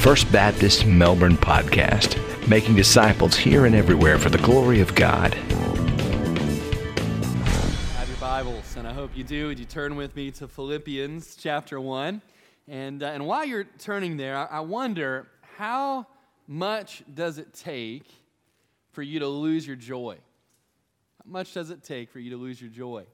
First Baptist Melbourne podcast, making disciples here and everywhere for the glory of God. Have your Bibles, and I hope you do. You turn with me to Philippians chapter 1? And, uh, and while you're turning there, I, I wonder how much does it take for you to lose your joy? How much does it take for you to lose your joy?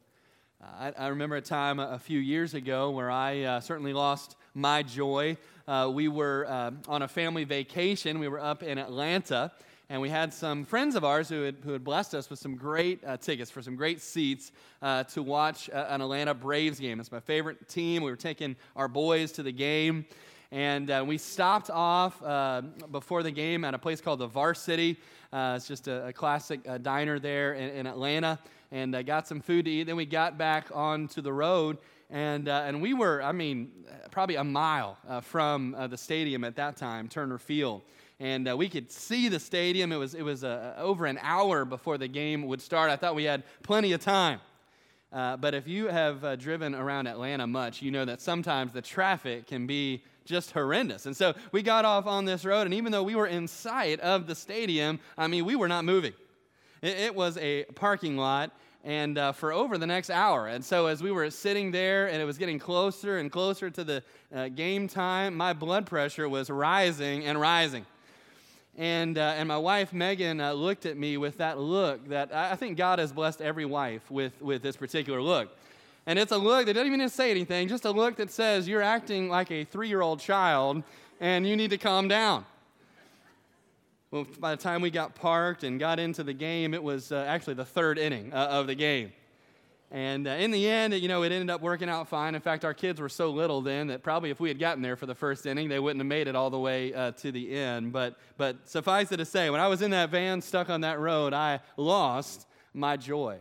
Uh, I, I, remember a time a, a, few years ago where I uh, certainly lost my joy. Uh, we were uh, on a family vacation. We were up in Atlanta, and we had some friends of ours who had, who had blessed us with some great uh, tickets for some great seats uh, to watch an Atlanta Braves game. It's my favorite team. We were taking our boys to the game. And uh, we stopped off uh, before the game at a place called the Varsity. Uh, it's just a, a classic diner there in, in Atlanta and uh, got some food to eat. Then we got back onto the road, and, uh, and we were, I mean, probably a mile uh, from uh, the stadium at that time, Turner Field. And uh, we could see the stadium. It was, it was uh, over an hour before the game would start. I thought we had plenty of time. but if you have driven around Atlanta much, you know that sometimes the traffic can be just horrendous. And so we got off on this road, and even though we were in sight of the stadium, I mean, we were not moving. It was a parking lot and uh, for over the next hour. And so, as we were sitting there and it was getting closer and closer to the uh, game time, my blood pressure was rising and rising. And, uh, and my wife, Megan, uh, looked at me with that look that I think God has blessed every wife with, with this particular look. And it's a look that doesn't even say anything, just a look that says, You're acting like a three year old child and you need to calm down. Well, by the time we got parked and got into the game, it was uh, actually the third inning uh, of the game. And uh, in the end, you know, it ended up working out fine. In fact, our kids were so little then that probably if we had gotten there for the first inning, they wouldn't have made it all the way uh, to the end. But, but suffice it to say, when I was in that van stuck on that road, I lost my joy.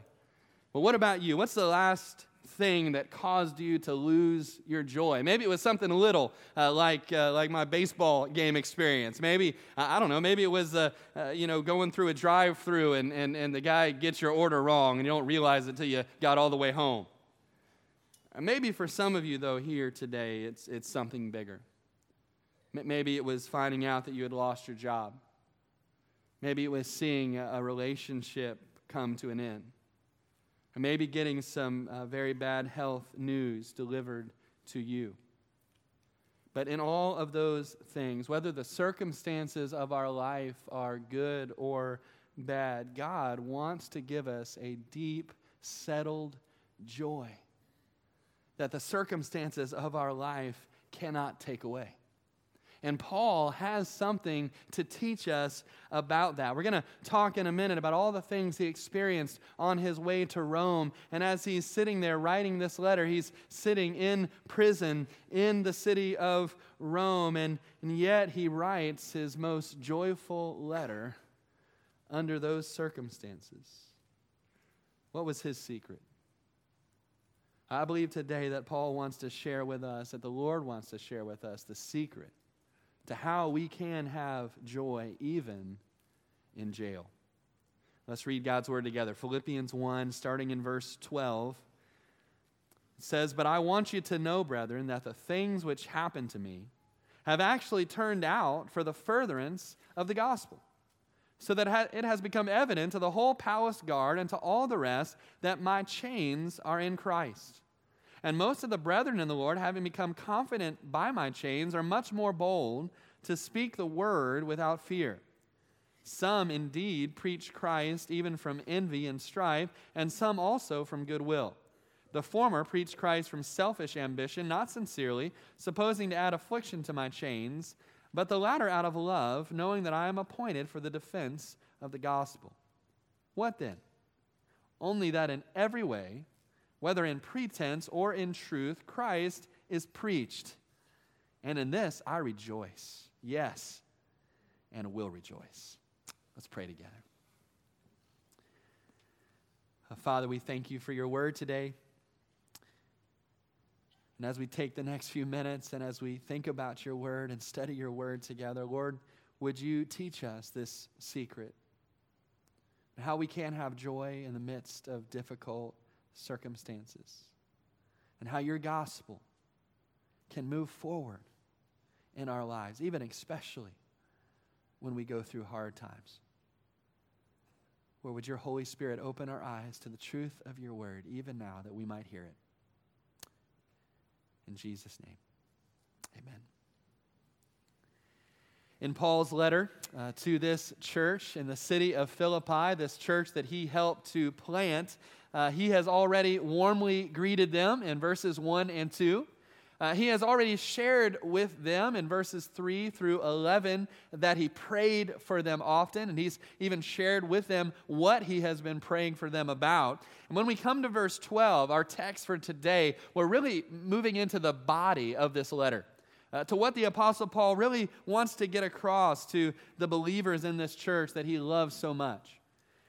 Well, what about you? What's the last thing that caused you to lose your joy. Maybe it was something little, uh, like, uh, like my baseball game experience. Maybe, I don't know, maybe it was, uh, uh, you know, going through a drive through and, and, and the guy gets your order wrong and you don't realize it until you got all the way home. Maybe for some of you, though, here today, it's, it's something bigger. Maybe it was finding out that you had lost your job. Maybe it was seeing a relationship come to an end or maybe getting some uh, very bad health news delivered to you. But in all of those things, whether the circumstances of our life are good or bad, God wants to give us a deep, settled joy that the circumstances of our life cannot take away. And Paul has something to teach us about that. We're going to talk in a minute about all the things he experienced on his way to Rome. And as he's sitting there writing this letter, he's sitting in prison in the city of Rome. And, and yet he writes his most joyful letter under those circumstances. What was his secret? I believe today that Paul wants to share with us, that the Lord wants to share with us the secret to how we can have joy even in jail. Let's read God's word together. Philippians 1, starting in verse 12. Says, But I want you to know, brethren, that the things which happened to me have actually turned out for the furtherance of the gospel, so that it has become evident to the whole palace guard and to all the rest that my chains are in Christ. And most of the brethren in the Lord, having become confident by my chains, are much more bold to speak the word without fear. Some indeed preach Christ even from envy and strife, and some also from goodwill. The former preach Christ from selfish ambition, not sincerely, supposing to add affliction to my chains, but the latter out of love, knowing that I am appointed for the defense of the gospel. What then? Only that in every way, whether in pretense or in truth, Christ is preached. And in this I rejoice. Yes, and will rejoice. Let's pray together. Uh, Father, we thank you for your word today. And as we take the next few minutes and as we think about your word and study your word together, Lord, would you teach us this secret? How we can have joy in the midst of difficult circumstances, and how your gospel can move forward in our lives, even especially when we go through hard times. Where would your Holy Spirit open our eyes to the truth of your word, even now, that we might hear it? In Jesus' name, amen. In Paul's letter uh, to this church in the city of Philippi, this church that he helped to plant, uh, he has already warmly greeted them in verses 1 and 2. Uh, he has already shared with them in verses 3 through 11 that he prayed for them often, and he's even shared with them what he has been praying for them about. And when we come to verse 12, our text for today, we're really moving into the body of this letter. Uh, to what the Apostle Paul really wants to get across to the believers in this church that he loves so much.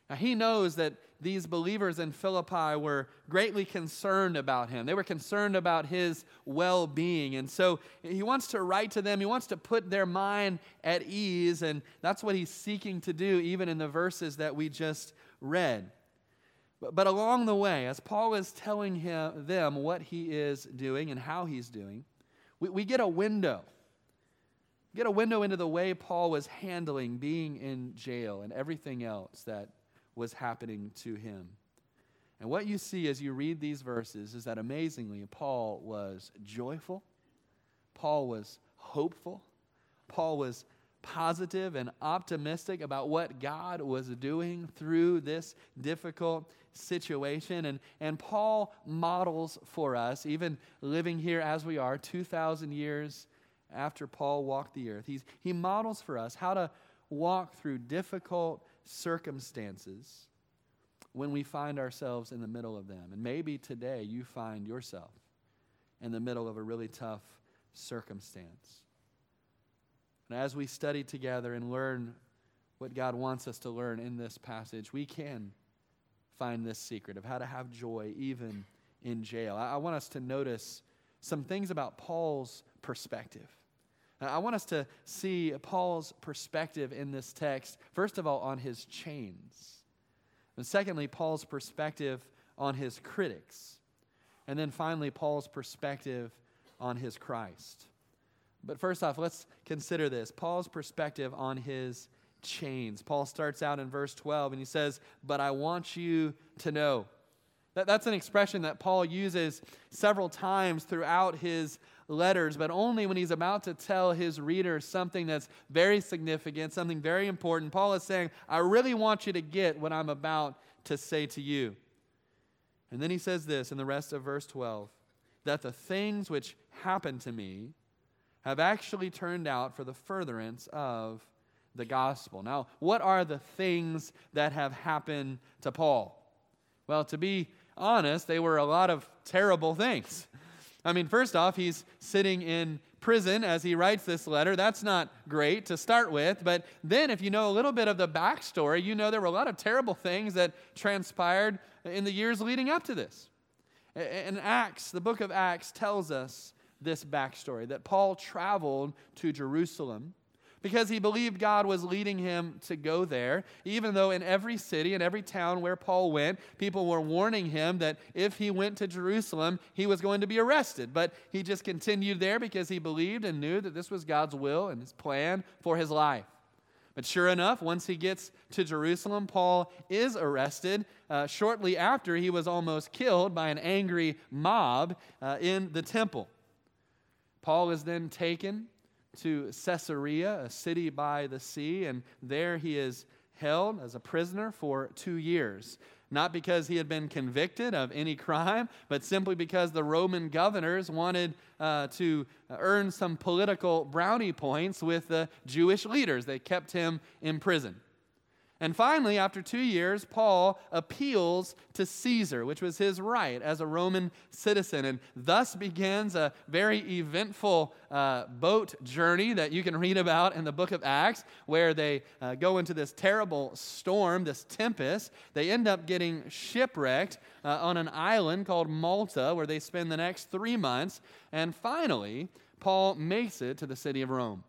Now, he knows that these believers in Philippi were greatly concerned about him. They were concerned about his well being. And so he wants to write to them, he wants to put their mind at ease. And that's what he's seeking to do, even in the verses that we just read. But, but along the way, as Paul is telling him, them what he is doing and how he's doing, we, we get a window. Get a window into the way Paul was handling being in jail and everything else that was happening to him. And what you see as you read these verses is that amazingly, Paul was joyful, Paul was hopeful, Paul was positive and optimistic about what God was doing through this difficult situation. And, and Paul models for us, even living here as we are, 2,000 years after Paul walked the earth, he's, he models for us how to walk through difficult circumstances when we find ourselves in the middle of them. And maybe today you find yourself in the middle of a really tough circumstance. And as we study together and learn what God wants us to learn in this passage, we can find this secret of how to have joy even in jail. I, I want us to notice some things about Paul's perspective. Uh, I want us to see Paul's perspective in this text, first of all, on his chains. And secondly, Paul's perspective on his critics. And then finally, Paul's perspective on his Christ. But first off, let's consider this Paul's perspective on his chains. Paul starts out in verse 12 and he says, But I want you to know. That, that's an expression that Paul uses several times throughout his letters, but only when he's about to tell his readers something that's very significant, something very important. Paul is saying, I really want you to get what I'm about to say to you. And then he says this in the rest of verse 12 that the things which happened to me have actually turned out for the furtherance of the gospel. Now, what are the things that have happened to Paul? Well, to be honest, they were a lot of terrible things. I mean, first off, he's sitting in prison as he writes this letter. That's not great to start with. But then, if you know a little bit of the backstory, you know there were a lot of terrible things that transpired in the years leading up to this. In Acts, the book of Acts tells us this backstory that Paul traveled to Jerusalem because he believed God was leading him to go there, even though in every city and every town where Paul went, people were warning him that if he went to Jerusalem, he was going to be arrested. But he just continued there because he believed and knew that this was God's will and his plan for his life. But sure enough, once he gets to Jerusalem, Paul is arrested. Uh, shortly after, he was almost killed by an angry mob uh, in the temple. Paul is then taken to Caesarea, a city by the sea, and there he is held as a prisoner for two years. Not because he had been convicted of any crime, but simply because the Roman governors wanted uh, to earn some political brownie points with the Jewish leaders. They kept him in prison. And finally, after two years, Paul appeals to Caesar, which was his right as a Roman citizen. And thus begins a very eventful uh, boat journey that you can read about in the book of Acts, where they uh, go into this terrible storm, this tempest. They end up getting shipwrecked uh, on an island called Malta, where they spend the next three months. And finally, Paul makes it to the city of Rome.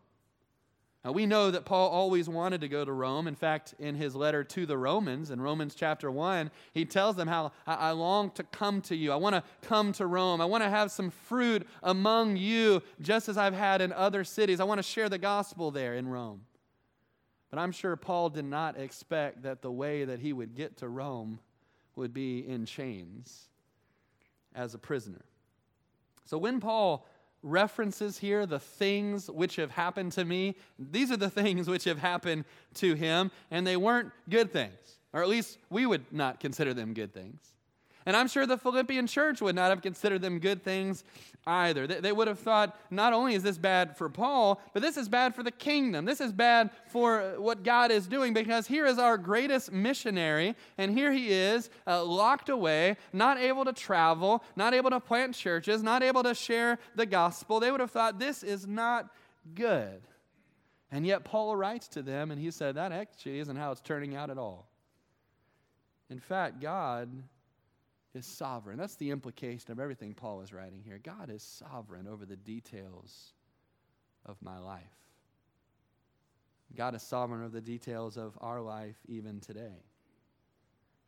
Now, we know that Paul always wanted to go to Rome. In fact, in his letter to the Romans, in Romans chapter 1, he tells them how I, I long to come to you. I want to come to Rome. I want to have some fruit among you, just as I've had in other cities. I want to share the gospel there in Rome. But I'm sure Paul did not expect that the way that he would get to Rome would be in chains as a prisoner. So when Paul references here the things which have happened to me, these are the things which have happened to him, and they weren't good things, or at least we would not consider them good things. And I'm sure the Philippian church would not have considered them good things either. They, would have thought, not only is this bad for Paul, but this is bad for the kingdom. This is bad for what God is doing because here is our greatest missionary, and here he is, uh, locked away, not able to travel, not able to plant churches, not able to share the gospel. They would have thought, this is not good. And yet, Paul writes to them, and he said, that actually isn't how it's turning out at all. In fact, God is sovereign. That's the implication of everything Paul is writing here. God is sovereign over the details of my life. God is sovereign over the details of our life even today.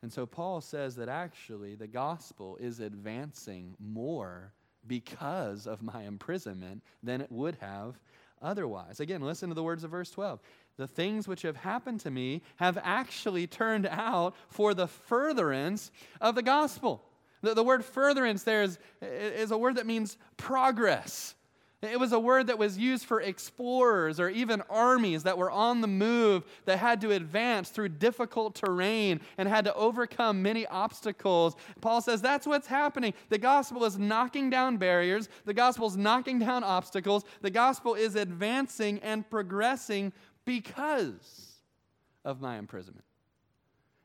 And so Paul says that actually the gospel is advancing more because of my imprisonment than it would have otherwise. Again, listen to the words of verse 12 the things which have happened to me have actually turned out for the furtherance of the gospel. The, the word furtherance there is, is a word that means progress. It was a word that was used for explorers or even armies that were on the move that had to advance through difficult terrain and had to overcome many obstacles. Paul says that's what's happening. The gospel is knocking down barriers, the gospel is knocking down obstacles, the gospel is advancing and progressing because of my imprisonment.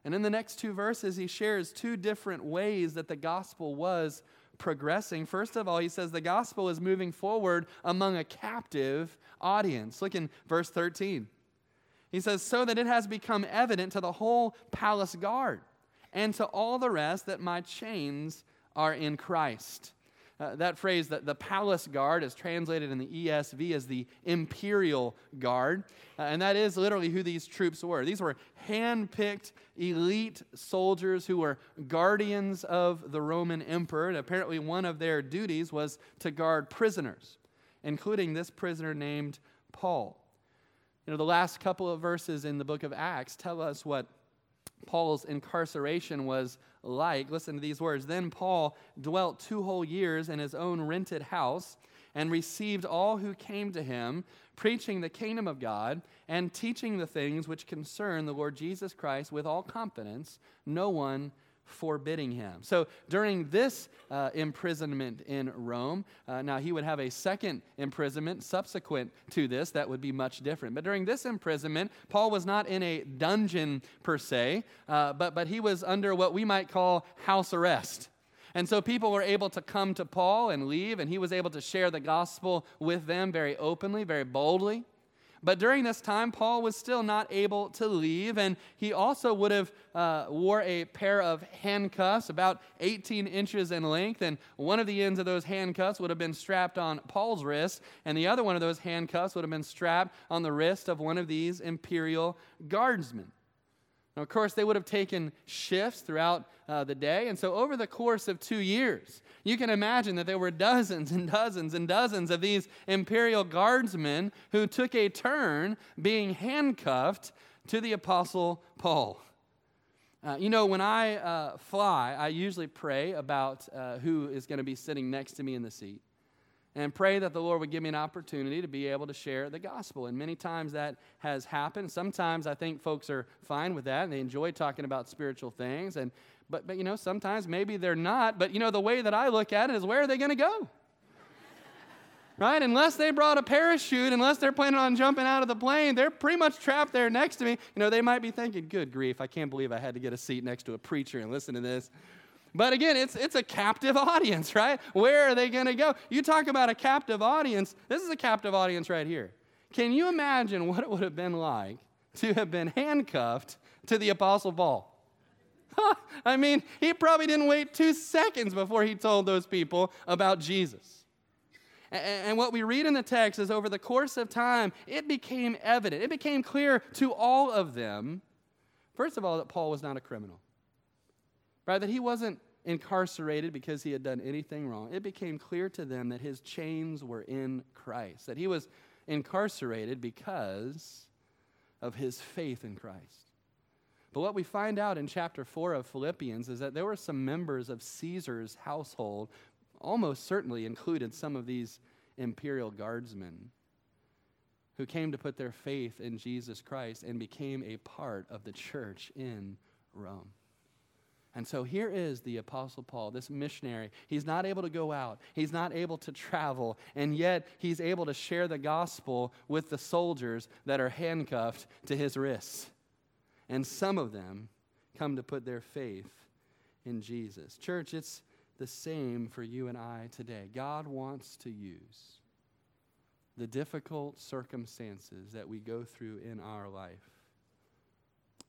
And in the next two verses, he shares two different ways that the gospel was progressing. First of all, he says the gospel is moving forward among a captive audience. Look in verse 13. He says, So that it has become evident to the whole palace guard and to all the rest that my chains are in Christ. Uh, that phrase, that the palace guard, is translated in the ESV as the imperial guard. Uh, and that is literally who these troops were. These were hand picked elite soldiers who were guardians of the Roman emperor. And apparently, one of their duties was to guard prisoners, including this prisoner named Paul. You know, the last couple of verses in the book of Acts tell us what Paul's incarceration was like. Listen to these words. Then Paul dwelt two whole years in his own rented house and received all who came to him, preaching the kingdom of God and teaching the things which concern the Lord Jesus Christ with all confidence, no one forbidding him. So during this uh, imprisonment in Rome, uh, now he would have a second imprisonment subsequent to this that would be much different. But during this imprisonment, Paul was not in a dungeon per se, uh, but, but he was under what we might call house arrest. And so people were able to come to Paul and leave, and he was able to share the gospel with them very openly, very boldly. But during this time, Paul was still not able to leave, and he also would have uh, wore a pair of handcuffs about 18 inches in length, and one of the ends of those handcuffs would have been strapped on Paul's wrist, and the other one of those handcuffs would have been strapped on the wrist of one of these imperial guardsmen. Now, of course, they would have taken shifts throughout uh, the day, and so over the course of two years, you can imagine that there were dozens and dozens and dozens of these imperial guardsmen who took a turn being handcuffed to the Apostle Paul. Uh, you know, when I uh, fly, I usually pray about uh, who is going to be sitting next to me in the seat and pray that the Lord would give me an opportunity to be able to share the gospel. And many times that has happened. Sometimes I think folks are fine with that and they enjoy talking about spiritual things. And but but you know, sometimes maybe they're not. But you know, the way that I look at it is where are they going to go? right? Unless they brought a parachute, unless they're planning on jumping out of the plane, they're pretty much trapped there next to me. You know, they might be thinking, good grief, I can't believe I had to get a seat next to a preacher and listen to this. But again, it's, it's a captive audience, right? Where are they going to go? You talk about a captive audience. This is a captive audience right here. Can you imagine what it would have been like to have been handcuffed to the Apostle Paul? I mean, he probably didn't wait two seconds before he told those people about Jesus. And what we read in the text is over the course of time, it became evident, it became clear to all of them, first of all, that Paul was not a criminal, right? That he wasn't incarcerated because he had done anything wrong. It became clear to them that his chains were in Christ, that he was incarcerated because of his faith in Christ. But what we find out in chapter 4 of Philippians is that there were some members of Caesar's household, almost certainly included some of these imperial guardsmen, who came to put their faith in Jesus Christ and became a part of the church in Rome. And so here is the Apostle Paul, this missionary. He's not able to go out, he's not able to travel, and yet he's able to share the gospel with the soldiers that are handcuffed to his wrists. And some of them come to put their faith in Jesus. Church, it's the same for you and I today. God wants to use the difficult circumstances that we go through in our life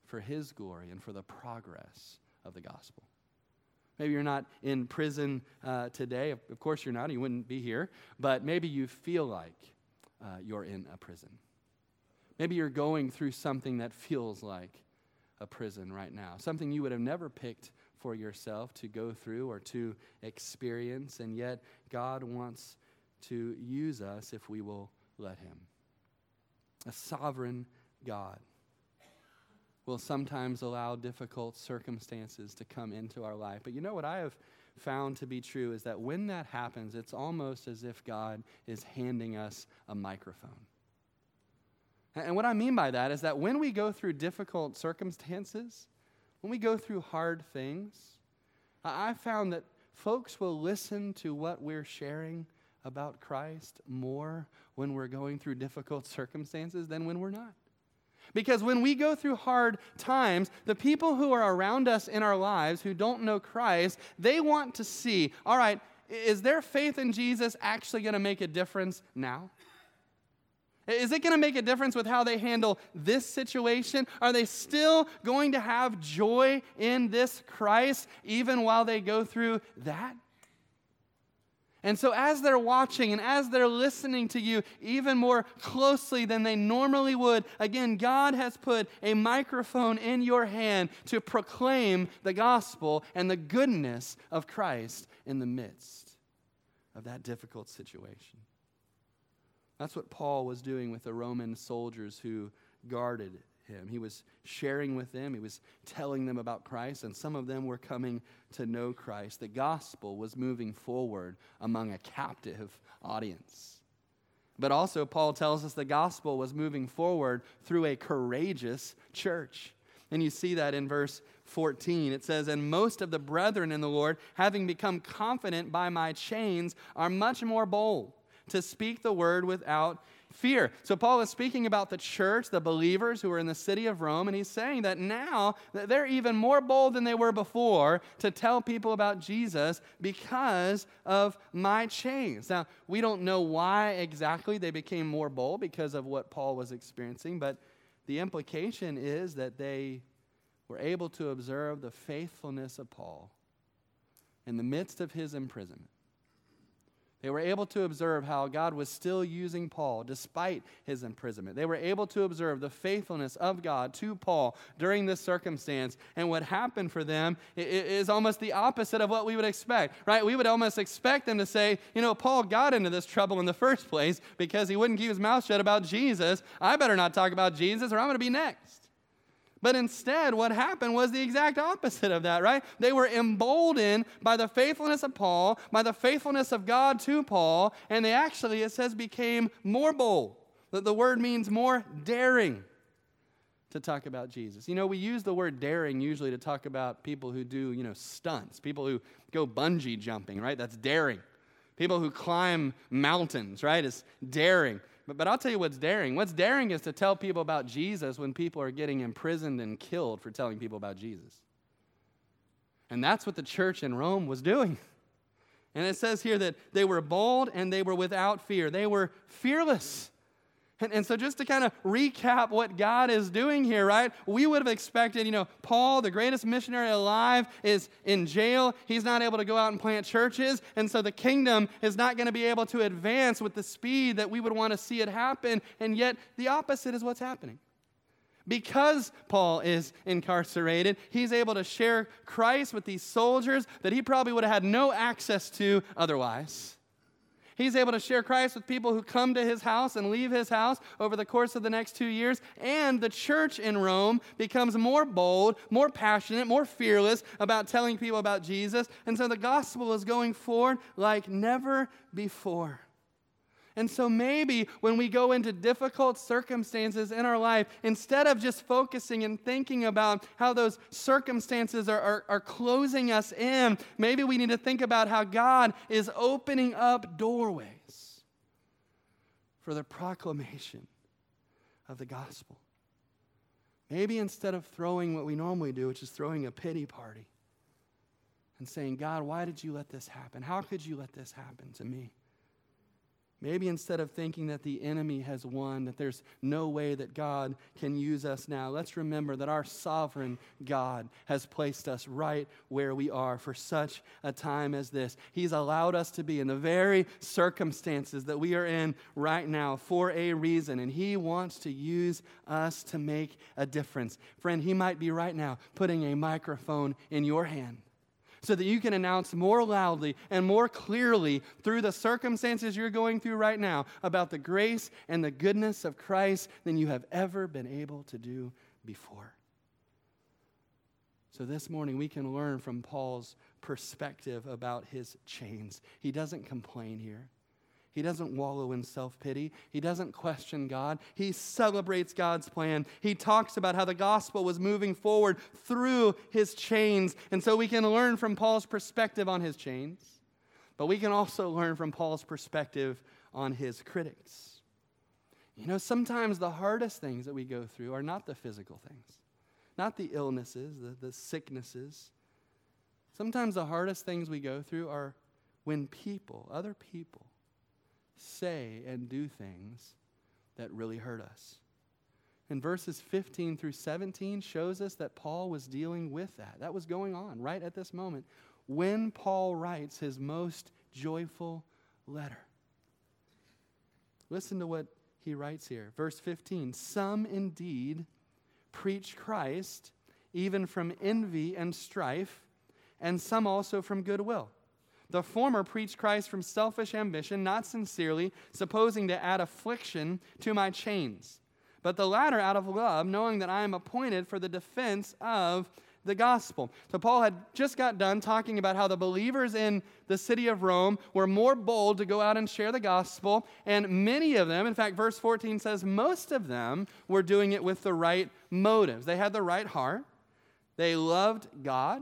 for His glory and for the progress of the gospel. Maybe you're not in prison uh, today. Of, course, you're not. You wouldn't be here. But maybe you feel like uh, you're in a prison. Maybe you're going through something that feels like a prison right now, something you would have never picked for yourself to go through or to experience, and yet God wants to use us if we will let Him. A sovereign God will sometimes allow difficult circumstances to come into our life. But you know what I have found to be true is that when that happens, it's almost as if God is handing us a microphone. And what I mean by that is that when we go through difficult circumstances, when we go through hard things, I found that folks will listen to what we're sharing about Christ more when we're going through difficult circumstances than when we're not. Because when we go through hard times, the people who are around us in our lives who don't know Christ, they want to see, all right, is their faith in Jesus actually going to make a difference now? Is it going to make a difference with how they handle this situation? Are they still going to have joy in this Christ even while they go through that? And so, as they're watching and as they're listening to you even more closely than they normally would, again, God has put a microphone in your hand to proclaim the gospel and the goodness of Christ in the midst of that difficult situation. That's what Paul was doing with the Roman soldiers who guarded him. He was sharing with them, he was telling them about Christ, and some of them were coming to know Christ. The gospel was moving forward among a captive audience. But also, Paul tells us the gospel was moving forward through a courageous church. And you see that in verse 14. It says, And most of the brethren in the Lord, having become confident by my chains, are much more bold to speak the word without fear. So, Paul is speaking about the church, the believers who are in the city of Rome, and he's saying that now they're even more bold than they were before to tell people about Jesus because of my chains. Now, we don't know why exactly they became more bold because of what Paul was experiencing, but the implication is that they were able to observe the faithfulness of Paul in the midst of his imprisonment. They were able to observe how God was still using Paul despite his imprisonment. They were able to observe the faithfulness of God to Paul during this circumstance. And what happened for them is almost the opposite of what we would expect, right? We would almost expect them to say, you know, Paul got into this trouble in the first place because he wouldn't keep his mouth shut about Jesus. I better not talk about Jesus or I'm going to be next. But instead, what happened was the exact opposite of that, right? They were emboldened by the faithfulness of Paul, by the faithfulness of God to Paul, and they actually, it says, became more bold. That the word means more daring to talk about Jesus. You know, we use the word daring usually to talk about people who do, you know, stunts, people who go bungee jumping, right? That's daring. People who climb mountains, right? Is daring. But, but I'll tell you what's daring. What's daring is to tell people about Jesus when people are getting imprisoned and killed for telling people about Jesus. And that's what the church in Rome was doing. And it says here that they were bold and they were without fear. They were fearless. And, and, so, just to kind of recap what God is doing here, right? We would have expected, you know, Paul, the greatest missionary alive, is in jail. He's not able to go out and plant churches. And so, the kingdom is not going to be able to advance with the speed that we would want to see it happen. And yet, the opposite is what's happening. Because Paul is incarcerated, he's able to share Christ with these soldiers that he probably would have had no access to otherwise. He's able to share Christ with people who come to his house and leave his house over the course of the next two years. And the church in Rome becomes more bold, more passionate, more fearless about telling people about Jesus. And so the gospel is going forward like never before. And so maybe when we go into difficult circumstances in our life, instead of just focusing and thinking about how those circumstances are, are, are, closing us in, maybe we need to think about how God is opening up doorways for the proclamation of the gospel. Maybe instead of throwing what we normally do, which is throwing a pity party and saying, God, why did you let this happen? How could you let this happen to me? Maybe instead of thinking that the enemy has won, that there's no way that God can use us now, let's remember that our sovereign God has placed us right where we are for such a time as this. He's allowed us to be in the very circumstances that we are in right now for a reason, and He wants to use us to make a difference. Friend, He might be right now putting a microphone in your hand so that you can announce more loudly and more clearly through the circumstances you're going through right now about the grace and the goodness of Christ than you have ever been able to do before. So this morning we can learn from Paul's perspective about his chains. He doesn't complain here. He doesn't wallow in self pity. He doesn't question God. He celebrates God's plan. He talks about how the gospel was moving forward through his chains. And so we can learn from Paul's perspective on his chains, but we can also learn from Paul's perspective on his critics. You know, sometimes the hardest things that we go through are not the physical things, not the illnesses, the, the sicknesses. Sometimes the hardest things we go through are when people, other people, say and do things that really hurt us. And verses 15 through 17 shows us that Paul was dealing with that. That was going on right at this moment when Paul writes his most joyful letter. Listen to what he writes here. Verse 15 Some indeed preach Christ even from envy and strife, and some also from goodwill. The former preached Christ from selfish ambition, not sincerely, supposing to add affliction to my chains. But the latter out of love, knowing that I am appointed for the defense of the gospel. So, Paul had just got done talking about how the believers in the city of Rome were more bold to go out and share the gospel. And many of them, in fact, verse 14 says, most of them were doing it with the right motives. They had the right heart, they loved God,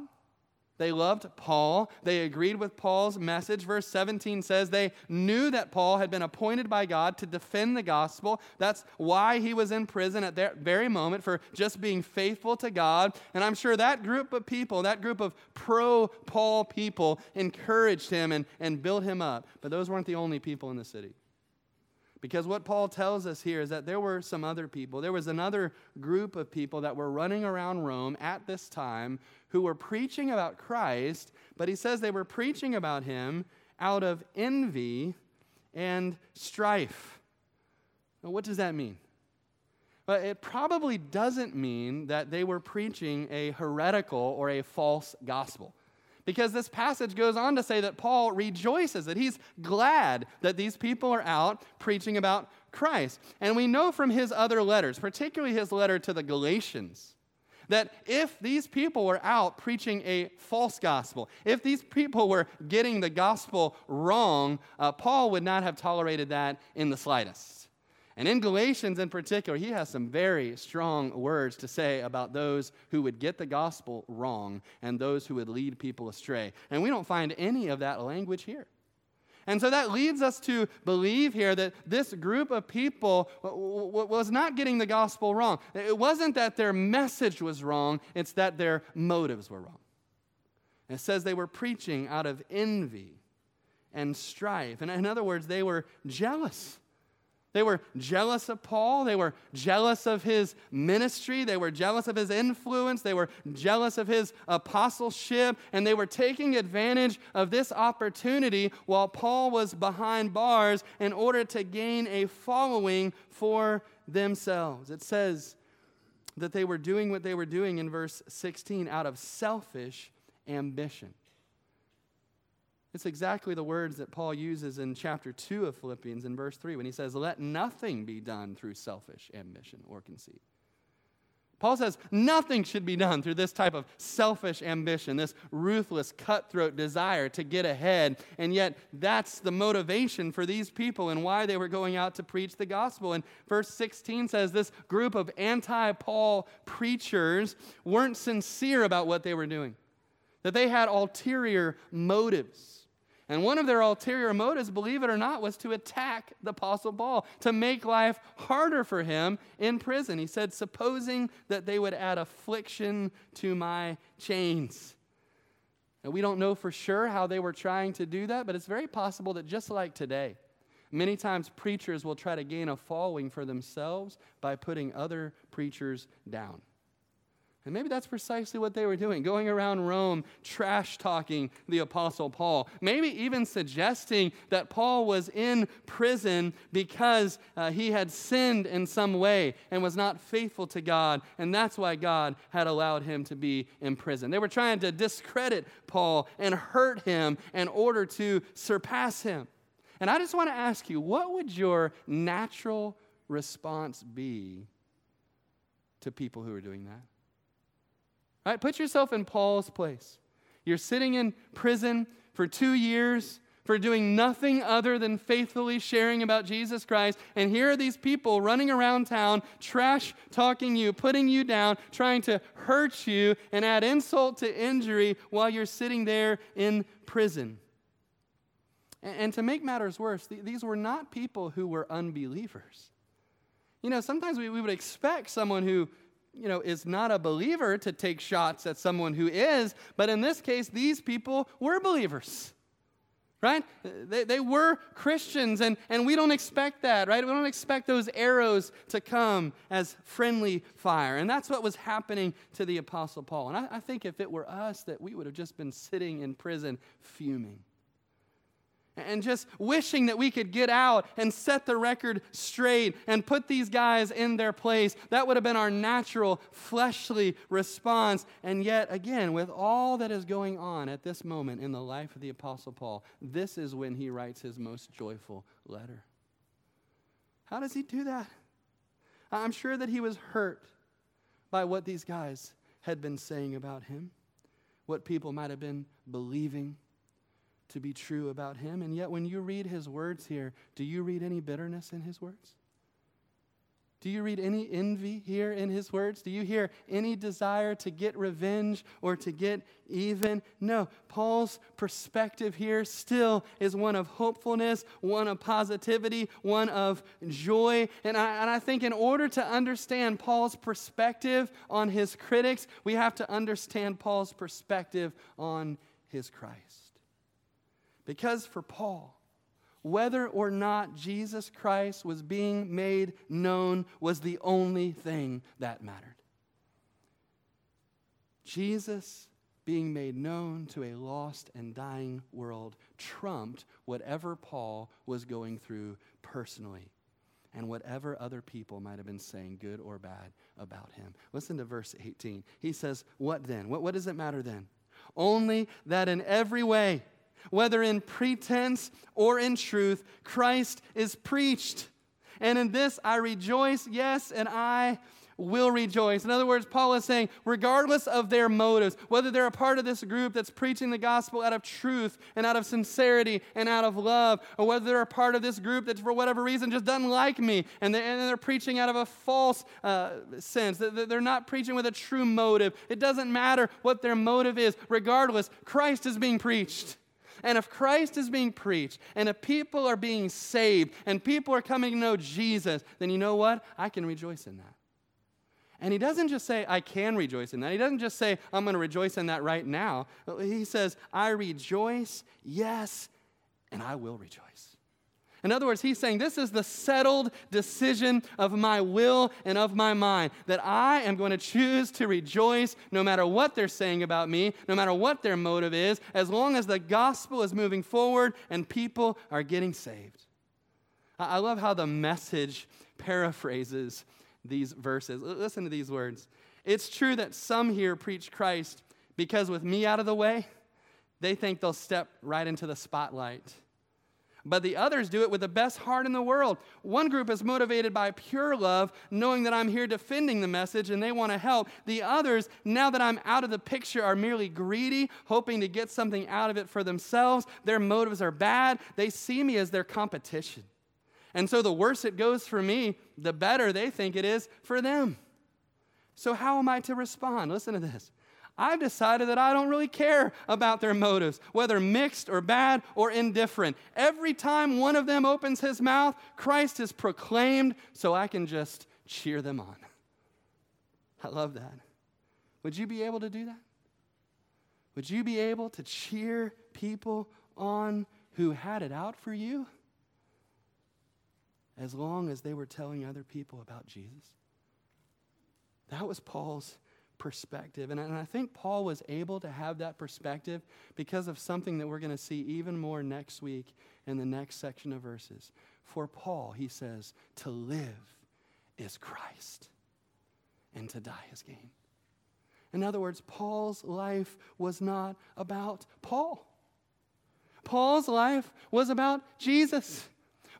they loved Paul. They agreed with Paul's message. Verse 17 says they knew that Paul had been appointed by God to defend the gospel. That's why he was in prison at that very moment for just being faithful to God. And I'm sure that group of people, that group of pro Paul people, encouraged him and, and built him up. But those weren't the only people in the city. Because what Paul tells us here is that there were some other people. There was another group of people that were running around Rome at this time who were preaching about Christ, but he says they were preaching about him out of envy and strife. Now, what does that mean? Well, it probably doesn't mean that they were preaching a heretical or a false gospel because this passage goes on to say that Paul rejoices, that he's glad that these people are out preaching about Christ. And we know from his other letters, particularly his letter to the Galatians, that if these people were out preaching a false gospel, if these people were getting the gospel wrong, uh, Paul would not have tolerated that in the slightest. And in Galatians in particular, he has some very strong words to say about those who would get the gospel wrong and those who would lead people astray. And we don't find any of that language here. And so that leads us to believe here that this group of people was not getting the gospel wrong. It wasn't that their message was wrong, it's that their motives were wrong. It says they were preaching out of envy and strife. And in other words, they were jealous. They were jealous of Paul. They were jealous of his ministry. They were jealous of his influence. They were jealous of his apostleship. And they were taking advantage of this opportunity while Paul was behind bars in order to gain a following for themselves. It says that they were doing what they were doing in verse 16 out of selfish ambition. It's exactly the words that Paul uses in chapter 2 of Philippians in verse 3 when he says, Let nothing be done through selfish ambition or conceit. Paul says nothing should be done through this type of selfish ambition, this ruthless, cutthroat desire to get ahead. And yet, that's the motivation for these people and why they were going out to preach the gospel. And verse 16 says this group of anti Paul preachers weren't sincere about what they were doing, that they had ulterior motives. And one of their ulterior motives, believe it or not, was to attack the Apostle Paul, to make life harder for him in prison. He said, supposing that they would add affliction to my chains. And we don't know for sure how they were trying to do that, but it's very possible that just like today, many times preachers will try to gain a following for themselves by putting other preachers down. And maybe that's precisely what they were doing, going around Rome, trash talking the Apostle Paul. Maybe even suggesting that Paul was in prison because uh, he had sinned in some way and was not faithful to God, and that's why God had allowed him to be in prison. They were trying to discredit Paul and hurt him in order to surpass him. And I just want to ask you what would your natural response be to people who are doing that? Right? Put yourself in Paul's place. You're sitting in prison for two years for doing nothing other than faithfully sharing about Jesus Christ. And here are these people running around town, trash talking you, putting you down, trying to hurt you and add insult to injury while you're sitting there in prison. And, to make matters worse, these were not people who were unbelievers. You know, sometimes we, we would expect someone who you know, is not a believer to take shots at someone who is, but in this case, these people were believers. Right? They, they were Christians, and, and we don't expect that, right? We don't expect those arrows to come as friendly fire. And that's what was happening to the Apostle Paul. And I, I think if it were us, that we would have just been sitting in prison fuming and just wishing that we could get out and set the record straight and put these guys in their place. That would have been our natural, fleshly response. And yet, again, with all that is going on at this moment in the life of the Apostle Paul, this is when he writes his most joyful letter. How does he do that? I'm sure that he was hurt by what these guys had been saying about him, what people might have been believing to be true about him. And yet, when you read his words here, do you read any bitterness in his words? Do you read any envy here in his words? Do you hear any desire to get revenge or to get even? No. Paul's perspective here still is one of hopefulness, one of positivity, one of joy. And I, and I think in order to understand Paul's perspective on his critics, we have to understand Paul's perspective on his Christ. Because for Paul, whether or not Jesus Christ was being made known was the only thing that mattered. Jesus being made known to a lost and dying world trumped whatever Paul was going through personally and whatever other people might have been saying, good or bad, about him. Listen to verse 18. He says, What then? What, what does it matter then? Only that in every way, whether in pretense or in truth, Christ is preached. And in this I rejoice, yes, and I will rejoice. In other words, Paul is saying, regardless of their motives, whether they're a part of this group that's preaching the gospel out of truth and out of sincerity and out of love, or whether they're a part of this group that for whatever reason just doesn't like me and they're, preaching out of a false uh, sense, they're not preaching with a true motive. It doesn't matter what their motive is. Regardless, Christ is being preached. And if Christ is being preached, and if people are being saved, and people are coming to know Jesus, then you know what? I can rejoice in that. And he doesn't just say, I can rejoice in that. He doesn't just say, I'm going to rejoice in that right now. He says, I rejoice, yes, and I will rejoice. In other words, he's saying, This is the settled decision of my will and of my mind that I am going to choose to rejoice no matter what they're saying about me, no matter what their motive is, as long as the gospel is moving forward and people are getting saved. I love how the message paraphrases these verses. Listen to these words. It's true that some here preach Christ because with me out of the way, they think they'll step right into the spotlight but the others do it with the best heart in the world. One group is motivated by pure love, knowing that I'm here defending the message and they want to help. The others, now that I'm out of the picture, are merely greedy, hoping to get something out of it for themselves. Their motives are bad. They see me as their competition. And so the worse it goes for me, the better they think it is for them. So, how am I to respond? Listen to this. I've decided that I don't really care about their motives, whether mixed or bad or indifferent. Every time one of them opens his mouth, Christ is proclaimed, so I can just cheer them on. I love that. Would you be able to do that? Would you be able to cheer people on who had it out for you as long as they were telling other people about Jesus? That was Paul's perspective. And, I think Paul was able to have that perspective because of something that we're going to see even more next week in the next section of verses. For Paul, he says, to live is Christ, and to die is gain. In other words, Paul's life was not about Paul. Paul's life was about Jesus.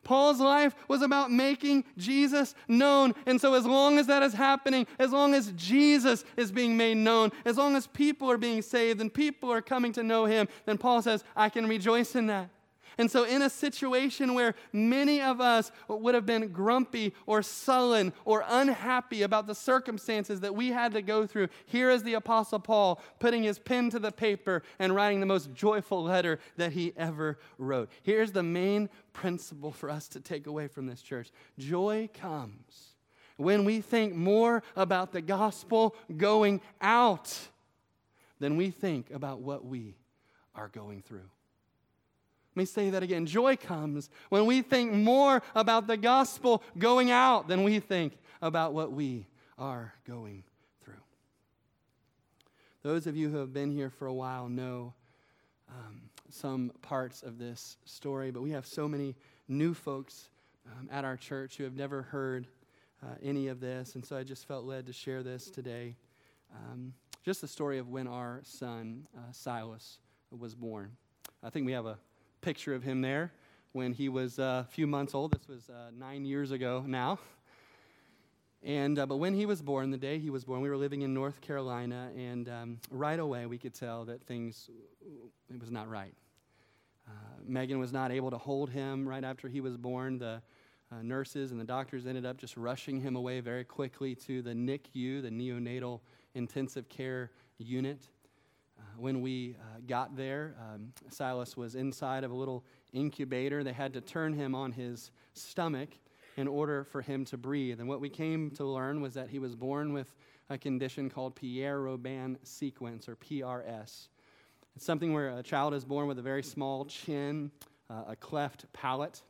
Paul's life was about making Jesus known. And so, as long as that is happening, as long as Jesus is being made known, as long as people are being saved and people are coming to know him, then Paul says, I can rejoice in that. And so, in a situation where many of us would have been grumpy or sullen or unhappy about the circumstances that we had to go through, here is the Apostle Paul putting his pen to the paper and writing the most joyful letter that he ever wrote. Here's the main principle for us to take away from this church joy comes when we think more about the gospel going out than we think about what we are going through. Let me say that again. Joy comes when we think more about the gospel going out than we think about what we are going through. Those of you who have been here for a while know um, some parts of this story, but we have so many new folks um, at our church who have never heard uh, any of this, and so I just felt led to share this today. Um, just the story of when our son, uh, Silas, was born. I think we have a picture of him there when he was uh, a few months old. This was uh, nine years ago now. And, uh, but when he was born, the day he was born, we were living in North Carolina, and um, right away we could tell that things, it was not right. Uh, Megan was not able to hold him right after he was born. The uh, nurses and the doctors ended up just rushing him away very quickly to the NICU, the neonatal intensive care unit. Uh, when we uh, got there, um, Silas was inside of a little incubator. They had to turn him on his stomach in order for him to breathe. And what we came to learn was that he was born with a condition called Pierre Robin sequence, or PRS. It's something where a child is born with a very small chin, uh, a cleft palate,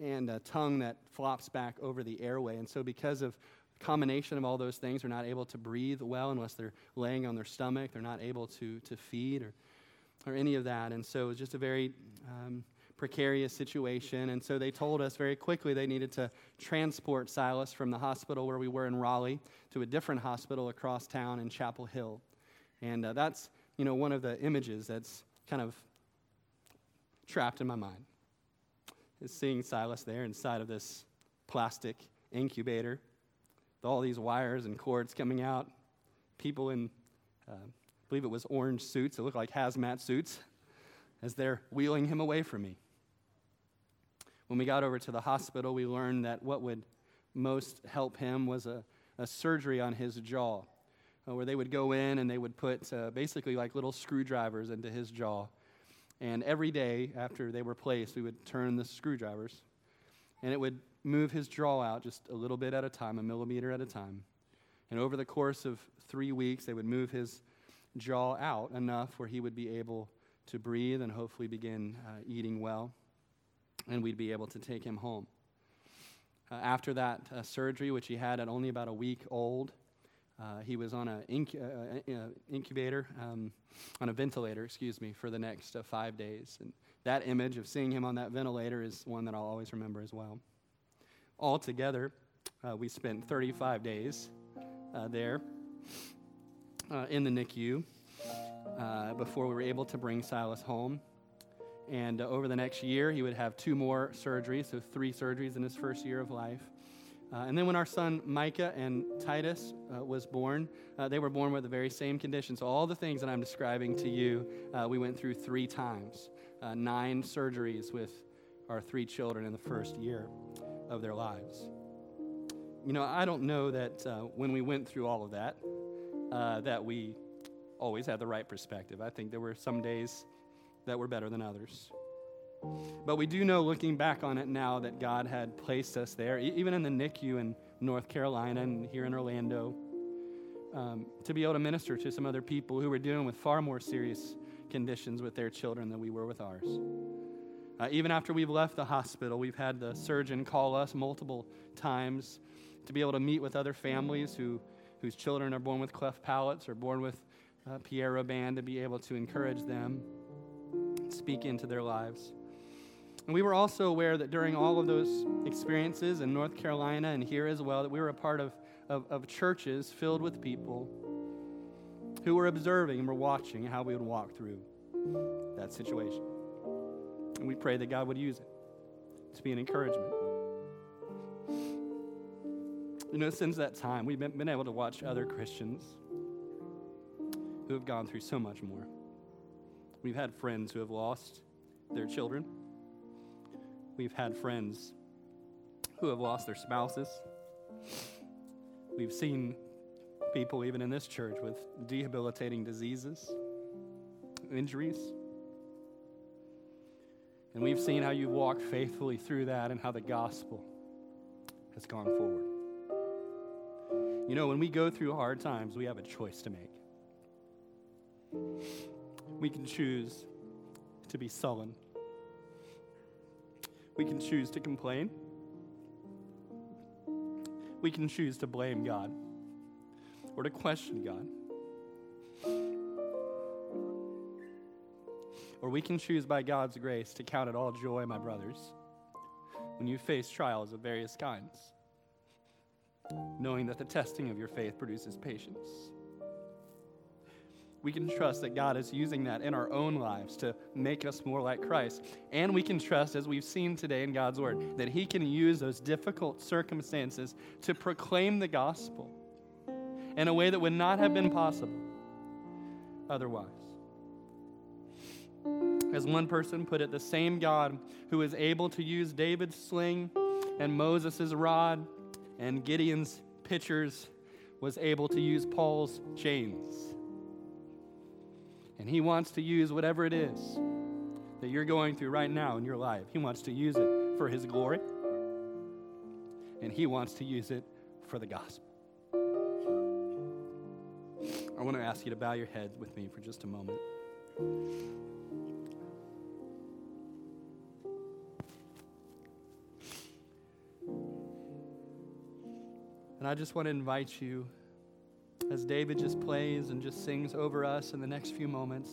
and a tongue that flops back over the airway. And so, because of combination of all those things, They're not able to breathe well unless they're laying on their stomach. They're not able to, to feed or, or any of that. And so it was just a very um, precarious situation. And so they told us very quickly they needed to transport Silas from the hospital where we were in Raleigh to a different hospital across town in Chapel Hill. And uh, that's, you know, one of the images that's kind of trapped in my mind is seeing Silas there inside of this plastic incubator all these wires and cords coming out. People in, uh, I believe it was orange suits, it looked like hazmat suits, as they're wheeling him away from me. When we got over to the hospital, we learned that what would most help him was a, a surgery on his jaw, uh, where they would go in and they would put uh, basically like little screwdrivers into his jaw. And every day after they were placed, we would turn the screwdrivers, and it would move his jaw out just a little bit at a time, a millimeter at a time. And over the course of three weeks, they would move his jaw out enough where he would be able to breathe and hopefully begin uh, eating well. and we'd be able to take him home. Uh, after that uh, surgery, which he had at only about a week old, uh, he was on an uh, uh, incubator, um, on a ventilator, excuse me, for the next five days. And that image of seeing him on that ventilator is one that I'll always remember as well. Altogether, we spent 35 days there in the NICU before we were able to bring Silas home. And uh, over the next year, he would have two more surgeries, so three surgeries in his first year of life. Uh, and then when our son Micah and Titus uh, was born, uh, they were born with the very same condition. So all the things that I'm describing to you, uh, we went through three times, uh, nine surgeries with our three children in the first year of their lives. You know, I don't know that when we went through all of that, that we always had the right perspective. I think there were some days that were better than others. But we do know, looking back on it now, that God had placed us there, even in the NICU in North Carolina and here in Orlando, um, to be able to minister to some other people who were dealing with far more serious conditions with their children than we were with ours. Uh, even after we've left the hospital, we've had the surgeon call us multiple times to be able to meet with other families who, whose children are born with cleft palates or born with uh, Pierre Robin to be able to encourage them speak into their lives. And we were also aware that during all of those experiences in North Carolina and here as well, that we were a part of, of, of churches filled with people who were observing and were watching how we would walk through that situation. And we pray that God would use it to be an encouragement. You know, since that time, we've been, able to watch other Christians who have gone through so much more. We've had friends who have lost their children. We've had friends who have lost their spouses. We've seen people, even in this church, with debilitating diseases, injuries. And we've seen how you've walked faithfully through that and how the gospel has gone forward. You know, when we go through hard times, we have a choice to make we can choose to be sullen. We can choose to complain. We can choose to blame God or to question God. Or we can choose by God's grace to count it all joy, my brothers, when you face trials of various kinds, knowing that the testing of your faith produces patience we can trust that God is using that in our own lives to make us more like Christ. And we can trust, as we've seen today in God's Word, that He can use those difficult circumstances to proclaim the gospel in a way that would not have been possible otherwise. As one person put it, the same God who is able to use David's sling and Moses' rod and Gideon's pitchers was able to use Paul's chains and He wants to use whatever it is that you're going through right now in your life. He wants to use it for His glory, and He wants to use it for the gospel. I want to ask you to bow your head with me for just a moment. And I just want to invite you as David just plays and just sings over us in the next few moments.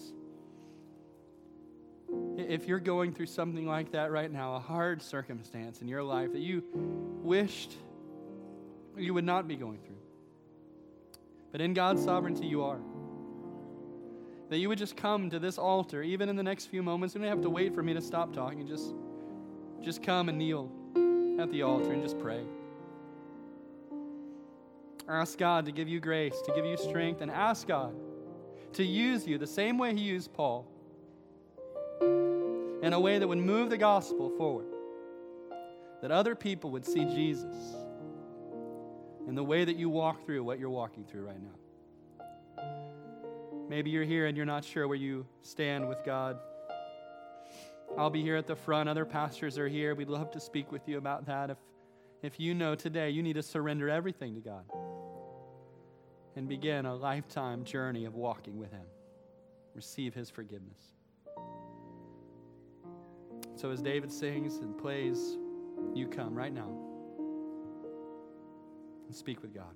If you're going through something like that right now, a hard circumstance in your life that you wished you would not be going through, but in God's sovereignty you are. That you would just come to this altar, even in the next few moments. You don't have to wait for me to stop talking. Just, just come and kneel at the altar and just pray. Ask God to give you grace, to give you strength, and ask God to use you the same way He used Paul in a way that would move the gospel forward, that other people would see Jesus in the way that you walk through what you're walking through right now. Maybe you're here and you're not sure where you stand with God. I'll be here at the front. Other pastors are here. We'd love to speak with you about that if, if you know today you need to surrender everything to God and begin a lifetime journey of walking with Him. Receive His forgiveness. So as David sings and plays, you come right now and speak with God.